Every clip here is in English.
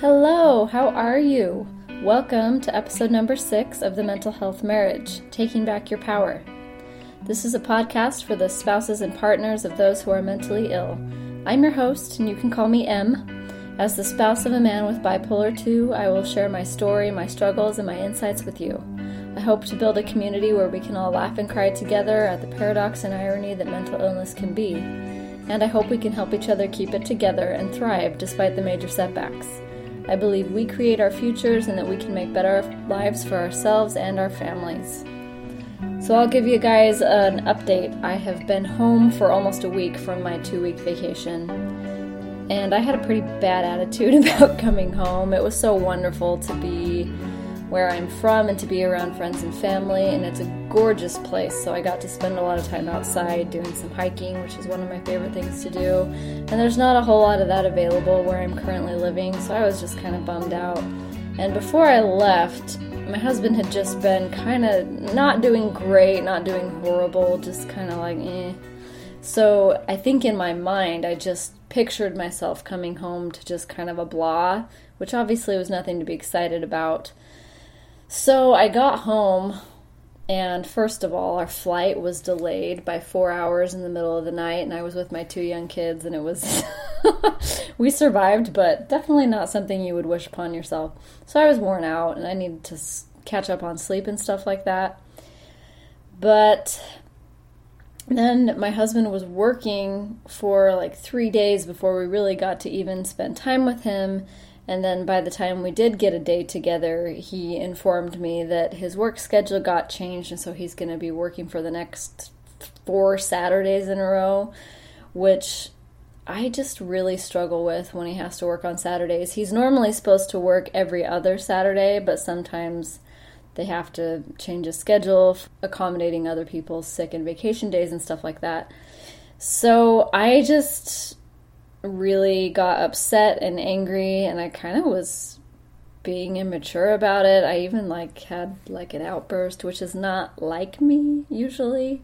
Hello, how are you? Welcome to episode number six of the Mental Health Marriage Taking Back Your Power. This is a podcast for the spouses and partners of those who are mentally ill. I'm your host, and you can call me M. As the spouse of a man with bipolar 2, I will share my story, my struggles, and my insights with you. I hope to build a community where we can all laugh and cry together at the paradox and irony that mental illness can be. And I hope we can help each other keep it together and thrive despite the major setbacks. I believe we create our futures and that we can make better lives for ourselves and our families. So, I'll give you guys an update. I have been home for almost a week from my two week vacation, and I had a pretty bad attitude about coming home. It was so wonderful to be where I'm from and to be around friends and family, and it's a gorgeous place. So I got to spend a lot of time outside doing some hiking, which is one of my favorite things to do. And there's not a whole lot of that available where I'm currently living, so I was just kind of bummed out. And before I left, my husband had just been kind of not doing great, not doing horrible, just kind of like eh. So I think in my mind, I just pictured myself coming home to just kind of a blah, which obviously was nothing to be excited about. So I got home, and first of all, our flight was delayed by four hours in the middle of the night, and I was with my two young kids, and it was. we survived, but definitely not something you would wish upon yourself. So I was worn out, and I needed to catch up on sleep and stuff like that. But then my husband was working for like three days before we really got to even spend time with him and then by the time we did get a day together, he informed me that his work schedule got changed, and so he's going to be working for the next four Saturdays in a row, which I just really struggle with when he has to work on Saturdays. He's normally supposed to work every other Saturday, but sometimes they have to change his schedule, accommodating other people's sick and vacation days and stuff like that. So I just really got upset and angry and I kind of was being immature about it. I even like had like an outburst which is not like me usually.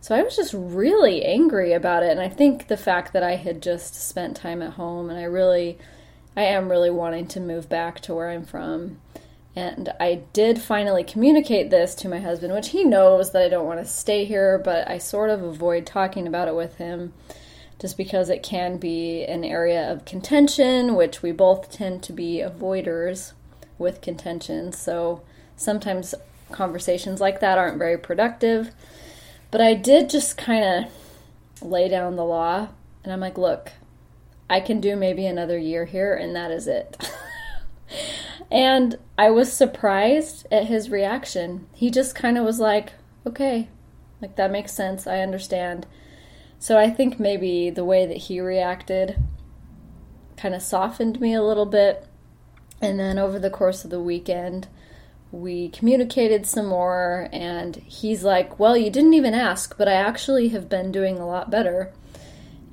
So I was just really angry about it and I think the fact that I had just spent time at home and I really I am really wanting to move back to where I'm from. And I did finally communicate this to my husband, which he knows that I don't want to stay here, but I sort of avoid talking about it with him just because it can be an area of contention, which we both tend to be avoiders with contention. So sometimes conversations like that aren't very productive. But I did just kind of lay down the law, and I'm like, look, I can do maybe another year here, and that is it. and I was surprised at his reaction. He just kind of was like, okay, like that makes sense. I understand. So I think maybe the way that he reacted kind of softened me a little bit. And then over the course of the weekend, we communicated some more, and he's like, Well, you didn't even ask, but I actually have been doing a lot better.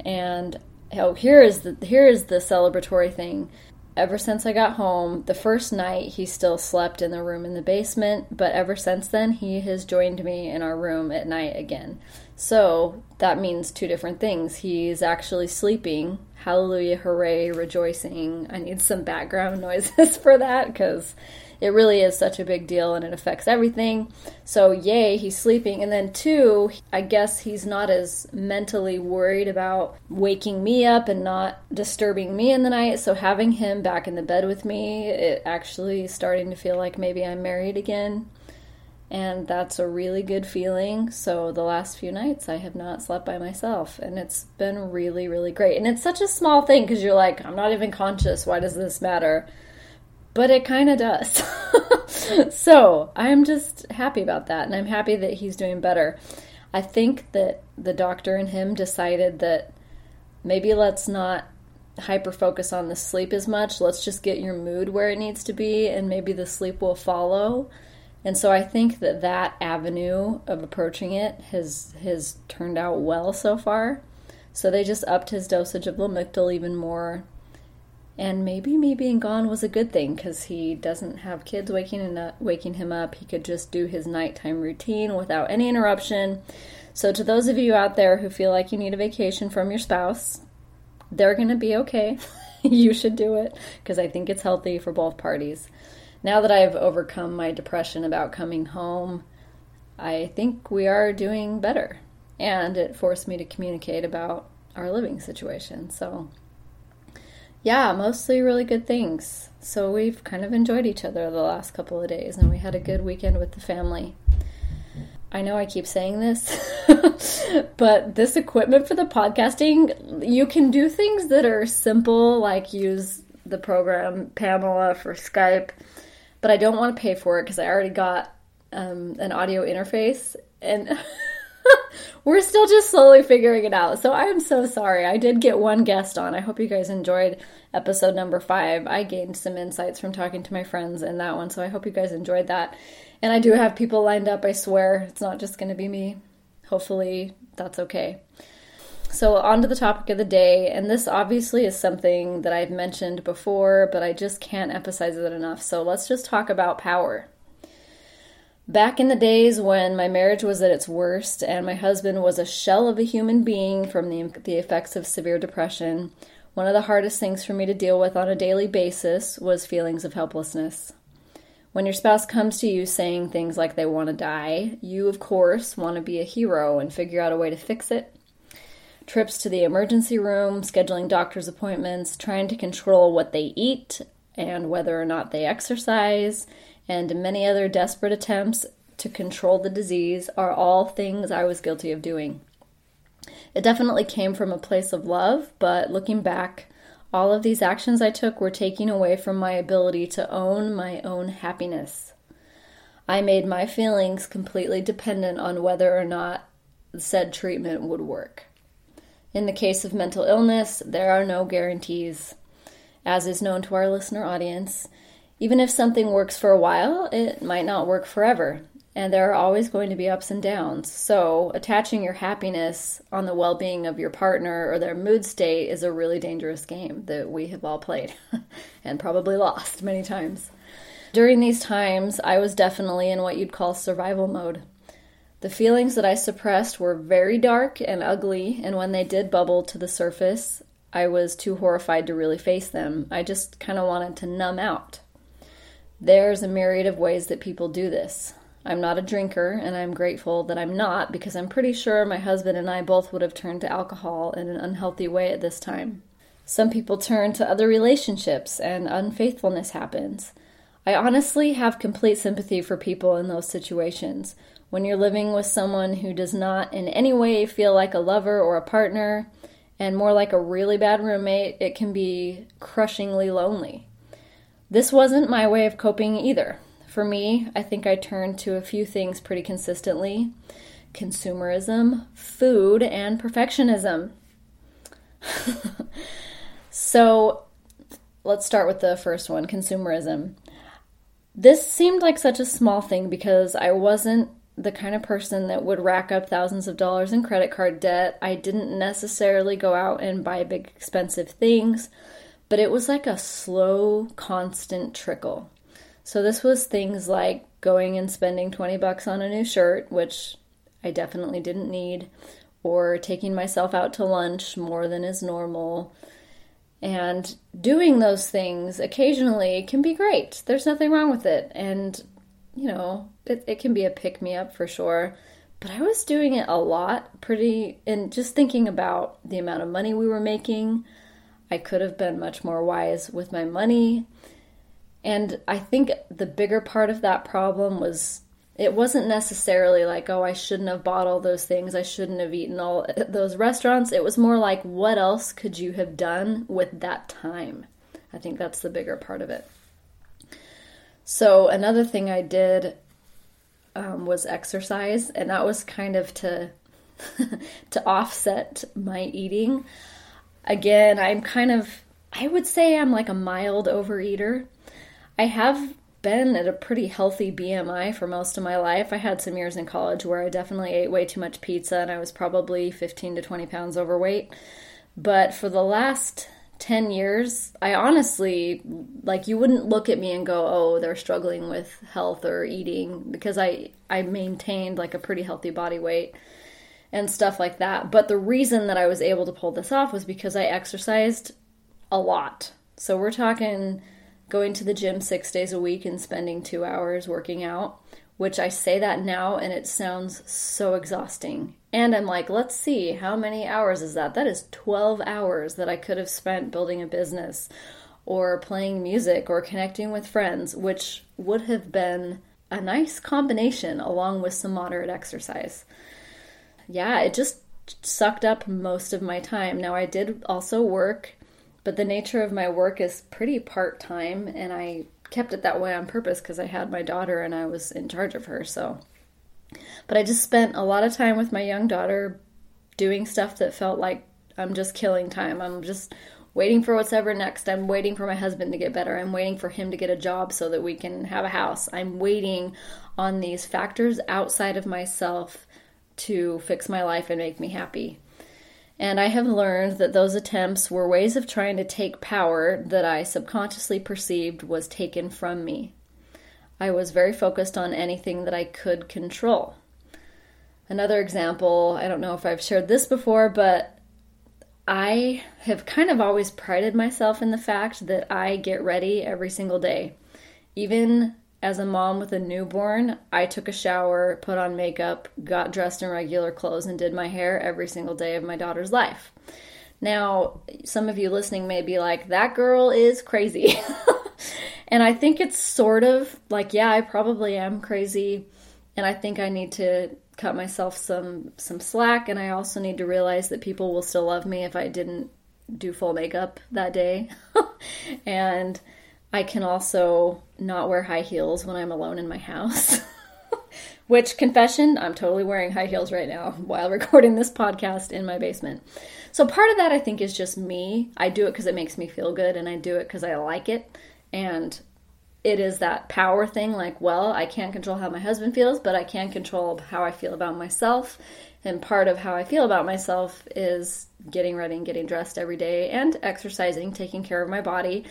And oh, here is the here is the celebratory thing. Ever since I got home, the first night he still slept in the room in the basement, but ever since then he has joined me in our room at night again. So that means two different things. He's actually sleeping. Hallelujah, hooray, rejoicing. I need some background noises for that because it really is such a big deal and it affects everything. So, yay, he's sleeping. And then, two, I guess he's not as mentally worried about waking me up and not disturbing me in the night. So, having him back in the bed with me, it actually starting to feel like maybe I'm married again and that's a really good feeling. So the last few nights I have not slept by myself and it's been really really great. And it's such a small thing cuz you're like I'm not even conscious, why does this matter? But it kind of does. so, I'm just happy about that and I'm happy that he's doing better. I think that the doctor and him decided that maybe let's not hyper focus on the sleep as much. Let's just get your mood where it needs to be and maybe the sleep will follow and so I think that that avenue of approaching it has has turned out well so far. So they just upped his dosage of Lamictal even more. And maybe me being gone was a good thing because he doesn't have kids waking up, waking him up. He could just do his nighttime routine without any interruption. So to those of you out there who feel like you need a vacation from your spouse, they're going to be okay. you should do it because I think it's healthy for both parties. Now that I've overcome my depression about coming home, I think we are doing better. And it forced me to communicate about our living situation. So, yeah, mostly really good things. So, we've kind of enjoyed each other the last couple of days, and we had a good weekend with the family. I know I keep saying this, but this equipment for the podcasting, you can do things that are simple, like use the program Pamela for Skype, but I don't want to pay for it because I already got um, an audio interface and. we're still just slowly figuring it out. So I'm so sorry. I did get one guest on. I hope you guys enjoyed episode number five. I gained some insights from talking to my friends in that one. So I hope you guys enjoyed that. And I do have people lined up, I swear. It's not just going to be me. Hopefully, that's okay. So, on to the topic of the day, and this obviously is something that I've mentioned before, but I just can't emphasize it enough. So, let's just talk about power. Back in the days when my marriage was at its worst and my husband was a shell of a human being from the, the effects of severe depression, one of the hardest things for me to deal with on a daily basis was feelings of helplessness. When your spouse comes to you saying things like they want to die, you, of course, want to be a hero and figure out a way to fix it. Trips to the emergency room, scheduling doctor's appointments, trying to control what they eat and whether or not they exercise, and many other desperate attempts to control the disease are all things I was guilty of doing. It definitely came from a place of love, but looking back, all of these actions I took were taking away from my ability to own my own happiness. I made my feelings completely dependent on whether or not said treatment would work. In the case of mental illness, there are no guarantees. As is known to our listener audience, even if something works for a while, it might not work forever and there are always going to be ups and downs. So, attaching your happiness on the well being of your partner or their mood state is a really dangerous game that we have all played and probably lost many times. During these times, I was definitely in what you'd call survival mode. The feelings that I suppressed were very dark and ugly, and when they did bubble to the surface, I was too horrified to really face them. I just kind of wanted to numb out. There's a myriad of ways that people do this. I'm not a drinker, and I'm grateful that I'm not because I'm pretty sure my husband and I both would have turned to alcohol in an unhealthy way at this time. Some people turn to other relationships, and unfaithfulness happens. I honestly have complete sympathy for people in those situations. When you're living with someone who does not in any way feel like a lover or a partner, and more like a really bad roommate, it can be crushingly lonely. This wasn't my way of coping either. For me, I think I turned to a few things pretty consistently consumerism, food, and perfectionism. so let's start with the first one consumerism. This seemed like such a small thing because I wasn't the kind of person that would rack up thousands of dollars in credit card debt. I didn't necessarily go out and buy big expensive things, but it was like a slow, constant trickle. So this was things like going and spending 20 bucks on a new shirt, which I definitely didn't need, or taking myself out to lunch more than is normal. And doing those things occasionally can be great. There's nothing wrong with it. And, you know, it, it can be a pick me up for sure. But I was doing it a lot, pretty, and just thinking about the amount of money we were making. I could have been much more wise with my money. And I think the bigger part of that problem was it wasn't necessarily like, oh, I shouldn't have bought all those things. I shouldn't have eaten all those restaurants. It was more like, what else could you have done with that time? I think that's the bigger part of it. So, another thing I did um, was exercise, and that was kind of to to offset my eating. Again, I'm kind of I would say I'm like a mild overeater. I have been at a pretty healthy BMI for most of my life. I had some years in college where I definitely ate way too much pizza and I was probably 15 to 20 pounds overweight. But for the last 10 years, I honestly, like, you wouldn't look at me and go, oh, they're struggling with health or eating because I, I maintained like a pretty healthy body weight and stuff like that. But the reason that I was able to pull this off was because I exercised a lot. So we're talking going to the gym six days a week and spending two hours working out, which I say that now and it sounds so exhausting. And I'm like, let's see, how many hours is that? That is 12 hours that I could have spent building a business or playing music or connecting with friends, which would have been a nice combination along with some moderate exercise. Yeah, it just sucked up most of my time. Now, I did also work, but the nature of my work is pretty part time, and I kept it that way on purpose because I had my daughter and I was in charge of her. So, but I just spent a lot of time with my young daughter doing stuff that felt like I'm just killing time. I'm just waiting for what's ever next. I'm waiting for my husband to get better. I'm waiting for him to get a job so that we can have a house. I'm waiting on these factors outside of myself to fix my life and make me happy. And I have learned that those attempts were ways of trying to take power that I subconsciously perceived was taken from me. I was very focused on anything that I could control. Another example, I don't know if I've shared this before, but I have kind of always prided myself in the fact that I get ready every single day. Even as a mom with a newborn, I took a shower, put on makeup, got dressed in regular clothes, and did my hair every single day of my daughter's life. Now, some of you listening may be like, that girl is crazy. and I think it's sort of like, yeah, I probably am crazy. And I think I need to cut myself some some slack and I also need to realize that people will still love me if I didn't do full makeup that day. and I can also not wear high heels when I'm alone in my house. Which, confession, I'm totally wearing high heels right now while recording this podcast in my basement. So, part of that I think is just me. I do it because it makes me feel good and I do it because I like it. And it is that power thing like, well, I can't control how my husband feels, but I can control how I feel about myself. And part of how I feel about myself is getting ready and getting dressed every day and exercising, taking care of my body.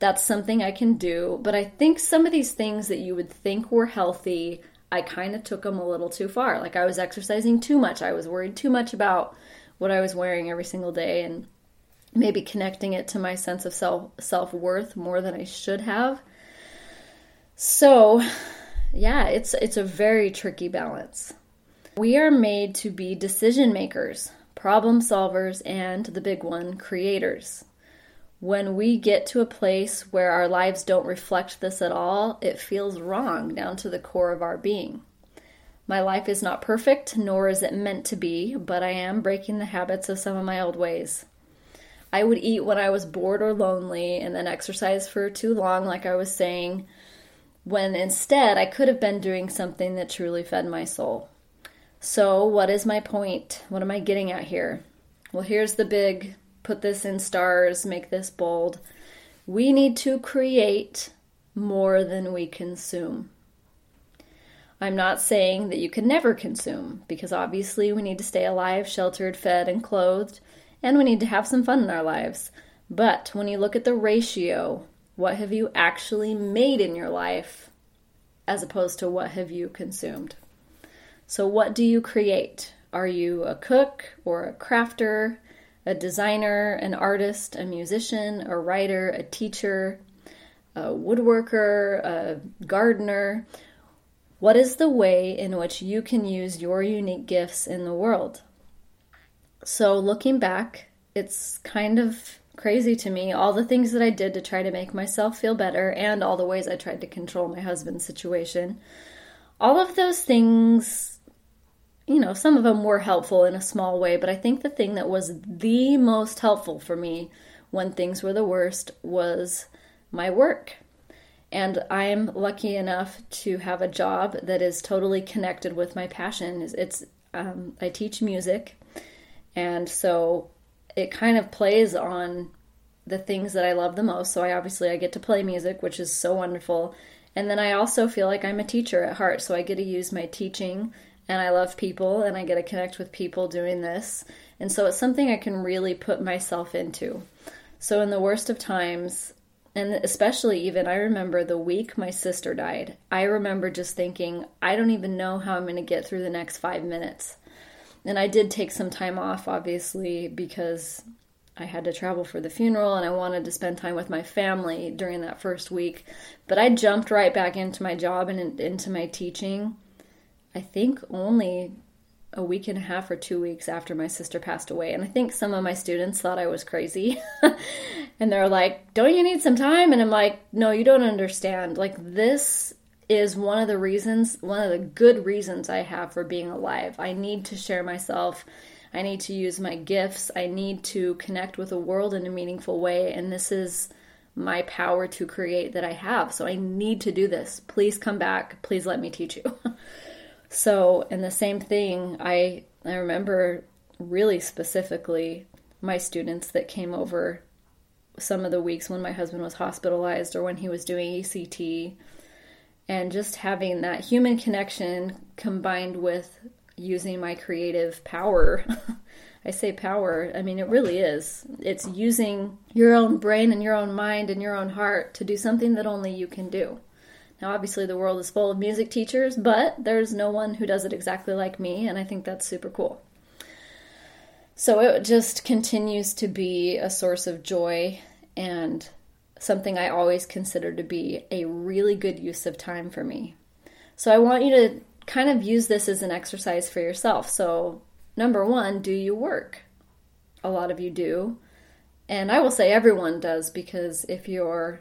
That's something I can do. But I think some of these things that you would think were healthy, I kind of took them a little too far. Like I was exercising too much. I was worried too much about what I was wearing every single day and maybe connecting it to my sense of self self-worth more than I should have. So, yeah, it's it's a very tricky balance. We are made to be decision makers, problem solvers, and the big one, creators. When we get to a place where our lives don't reflect this at all, it feels wrong down to the core of our being. My life is not perfect, nor is it meant to be, but I am breaking the habits of some of my old ways. I would eat when I was bored or lonely and then exercise for too long, like I was saying when instead I could have been doing something that truly fed my soul. So, what is my point? What am I getting at here? Well, here's the big put this in stars, make this bold. We need to create more than we consume. I'm not saying that you can never consume, because obviously we need to stay alive, sheltered, fed, and clothed, and we need to have some fun in our lives. But when you look at the ratio what have you actually made in your life as opposed to what have you consumed? So, what do you create? Are you a cook or a crafter, a designer, an artist, a musician, a writer, a teacher, a woodworker, a gardener? What is the way in which you can use your unique gifts in the world? So, looking back, it's kind of crazy to me all the things that I did to try to make myself feel better and all the ways I tried to control my husband's situation. All of those things, you know, some of them were helpful in a small way, but I think the thing that was the most helpful for me when things were the worst was my work. And I'm lucky enough to have a job that is totally connected with my passion. It's um, I teach music, and so it kind of plays on the things that I love the most. So I obviously I get to play music, which is so wonderful. And then I also feel like I'm a teacher at heart, so I get to use my teaching and I love people and I get to connect with people doing this. And so it's something I can really put myself into. So in the worst of times, and especially even I remember the week my sister died. I remember just thinking, I don't even know how I'm going to get through the next 5 minutes. And I did take some time off, obviously, because I had to travel for the funeral and I wanted to spend time with my family during that first week. But I jumped right back into my job and into my teaching. I think only a week and a half or two weeks after my sister passed away. And I think some of my students thought I was crazy. and they're like, Don't you need some time? And I'm like, No, you don't understand. Like, this is one of the reasons, one of the good reasons I have for being alive. I need to share myself. I need to use my gifts. I need to connect with the world in a meaningful way. And this is my power to create that I have. So I need to do this. Please come back. Please let me teach you. So, and the same thing, I I remember really specifically my students that came over some of the weeks when my husband was hospitalized or when he was doing ECT and just having that human connection combined with using my creative power. I say power, I mean, it really is. It's using your own brain and your own mind and your own heart to do something that only you can do. Now, obviously, the world is full of music teachers, but there's no one who does it exactly like me, and I think that's super cool. So it just continues to be a source of joy and something I always consider to be a really good use of time for me. So I want you to kind of use this as an exercise for yourself. So, number one, do you work? A lot of you do. And I will say everyone does because if you're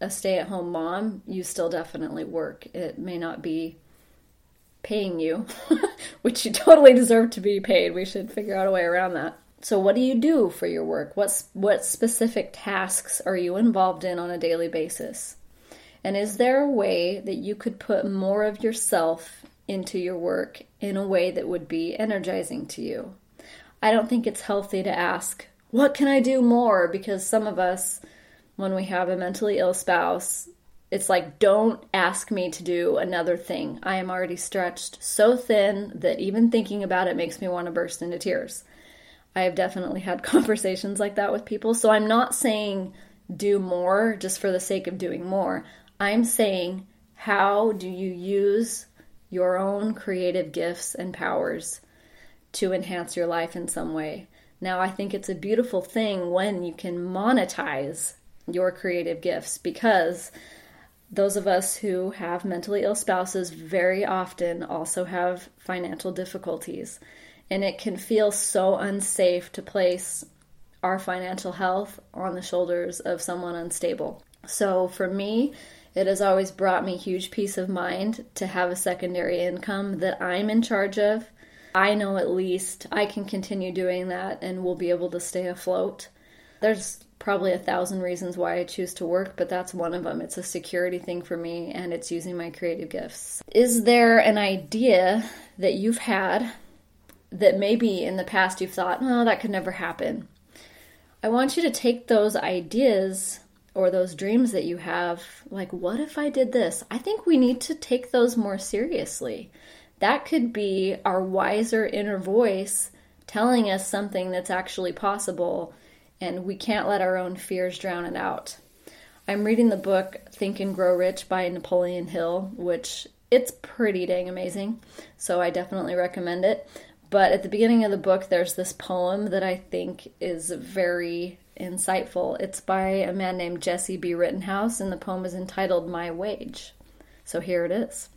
a stay at home mom, you still definitely work. It may not be paying you, which you totally deserve to be paid. We should figure out a way around that. So what do you do for your work? What's what specific tasks are you involved in on a daily basis? And is there a way that you could put more of yourself into your work in a way that would be energizing to you? I don't think it's healthy to ask, what can I do more? Because some of us when we have a mentally ill spouse, it's like, don't ask me to do another thing. I am already stretched so thin that even thinking about it makes me want to burst into tears. I have definitely had conversations like that with people. So I'm not saying do more just for the sake of doing more. I'm saying, how do you use your own creative gifts and powers to enhance your life in some way? Now, I think it's a beautiful thing when you can monetize your creative gifts because those of us who have mentally ill spouses very often also have financial difficulties. And it can feel so unsafe to place our financial health on the shoulders of someone unstable. So for me, it has always brought me huge peace of mind to have a secondary income that I'm in charge of. I know at least I can continue doing that and we'll be able to stay afloat. There's probably a thousand reasons why I choose to work, but that's one of them. It's a security thing for me and it's using my creative gifts. Is there an idea that you've had that maybe in the past you've thought, oh, that could never happen? I want you to take those ideas or those dreams that you have, like, what if I did this? I think we need to take those more seriously. That could be our wiser inner voice telling us something that's actually possible and we can't let our own fears drown it out. I'm reading the book Think and Grow Rich by Napoleon Hill, which it's pretty dang amazing. So I definitely recommend it. But at the beginning of the book, there's this poem that I think is very insightful. It's by a man named Jessie B. Rittenhouse, and the poem is entitled My Wage. So here it is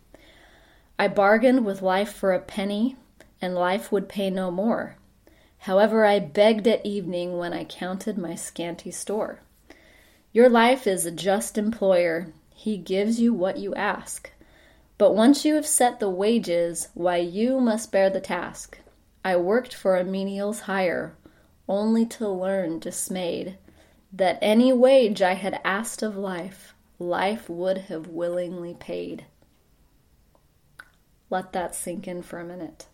I bargained with life for a penny, and life would pay no more. However, I begged at evening when I counted my scanty store. Your life is a just employer, he gives you what you ask. But once you have set the wages, why you must bear the task. I worked for a menial's hire, only to learn dismayed that any wage I had asked of life, life would have willingly paid. Let that sink in for a minute.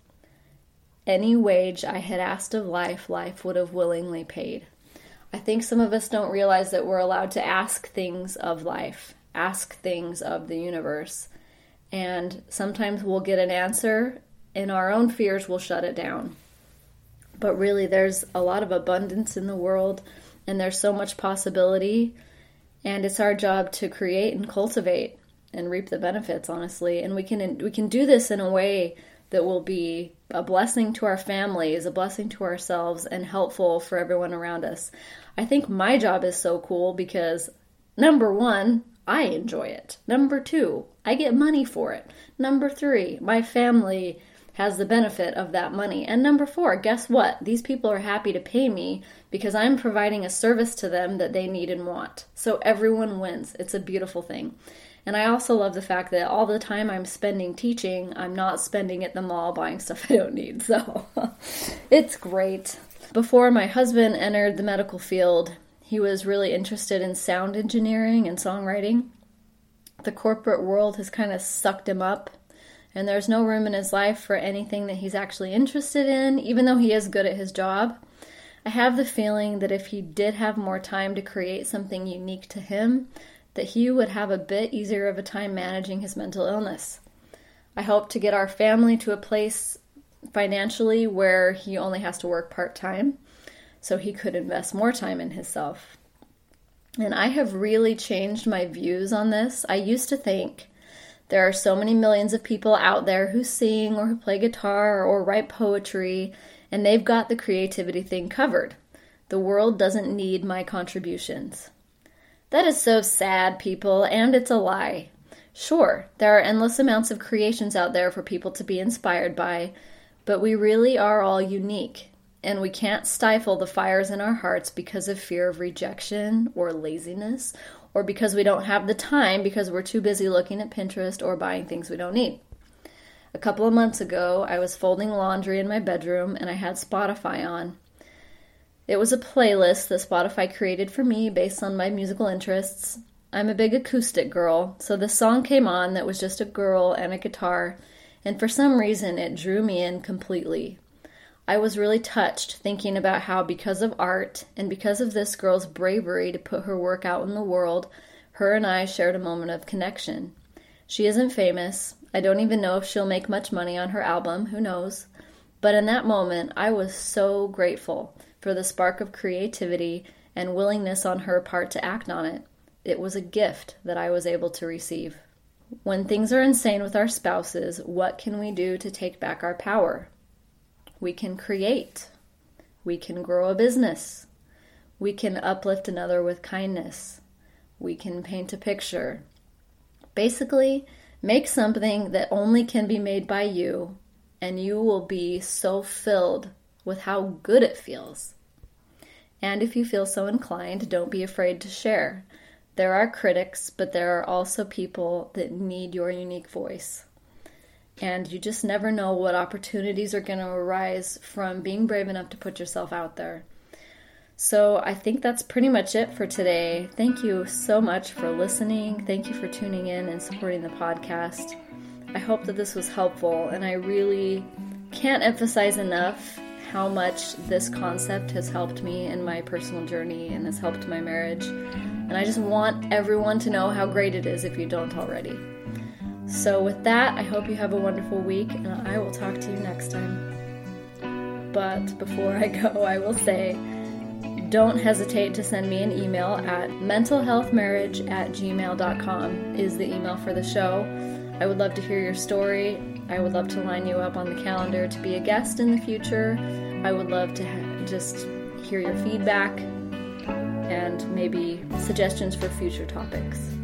Any wage I had asked of life, life would have willingly paid. I think some of us don't realize that we're allowed to ask things of life, ask things of the universe. And sometimes we'll get an answer, and our own fears will shut it down. But really, there's a lot of abundance in the world, and there's so much possibility. And it's our job to create and cultivate and reap the benefits, honestly. And we can we can do this in a way that will be a blessing to our families, a blessing to ourselves, and helpful for everyone around us. I think my job is so cool because number one, I enjoy it. Number two, I get money for it. Number three, my family has the benefit of that money. And number four, guess what? These people are happy to pay me because I'm providing a service to them that they need and want. So everyone wins. It's a beautiful thing. And I also love the fact that all the time I'm spending teaching, I'm not spending at the mall buying stuff I don't need. So it's great. Before my husband entered the medical field, he was really interested in sound engineering and songwriting. The corporate world has kind of sucked him up, and there's no room in his life for anything that he's actually interested in, even though he is good at his job. I have the feeling that if he did have more time to create something unique to him, that he would have a bit easier of a time managing his mental illness. I hope to get our family to a place financially where he only has to work part time so he could invest more time in himself. And I have really changed my views on this. I used to think there are so many millions of people out there who sing or who play guitar or write poetry, and they've got the creativity thing covered. The world doesn't need my contributions. That is so sad, people, and it's a lie. Sure, there are endless amounts of creations out there for people to be inspired by, but we really are all unique and we can't stifle the fires in our hearts because of fear of rejection or laziness or because we don't have the time because we're too busy looking at Pinterest or buying things we don't need. A couple of months ago, I was folding laundry in my bedroom and I had Spotify on. It was a playlist that Spotify created for me based on my musical interests. I'm a big acoustic girl, so the song came on that was just a girl and a guitar, and for some reason it drew me in completely. I was really touched thinking about how, because of art and because of this girl's bravery to put her work out in the world, her and I shared a moment of connection. She isn't famous. I don't even know if she'll make much money on her album, who knows? But in that moment, I was so grateful for the spark of creativity and willingness on her part to act on it. It was a gift that I was able to receive. When things are insane with our spouses, what can we do to take back our power? We can create. We can grow a business. We can uplift another with kindness. We can paint a picture. Basically, make something that only can be made by you, and you will be so filled with how good it feels. And if you feel so inclined, don't be afraid to share. There are critics, but there are also people that need your unique voice and you just never know what opportunities are going to arise from being brave enough to put yourself out there. So, I think that's pretty much it for today. Thank you so much for listening. Thank you for tuning in and supporting the podcast. I hope that this was helpful, and I really can't emphasize enough how much this concept has helped me in my personal journey and has helped my marriage. And I just want everyone to know how great it is if you don't already. So, with that, I hope you have a wonderful week, and I will talk to you next time. But before I go, I will say don't hesitate to send me an email at mentalhealthmarriage at gmail.com is the email for the show. I would love to hear your story. I would love to line you up on the calendar to be a guest in the future. I would love to ha- just hear your feedback and maybe suggestions for future topics.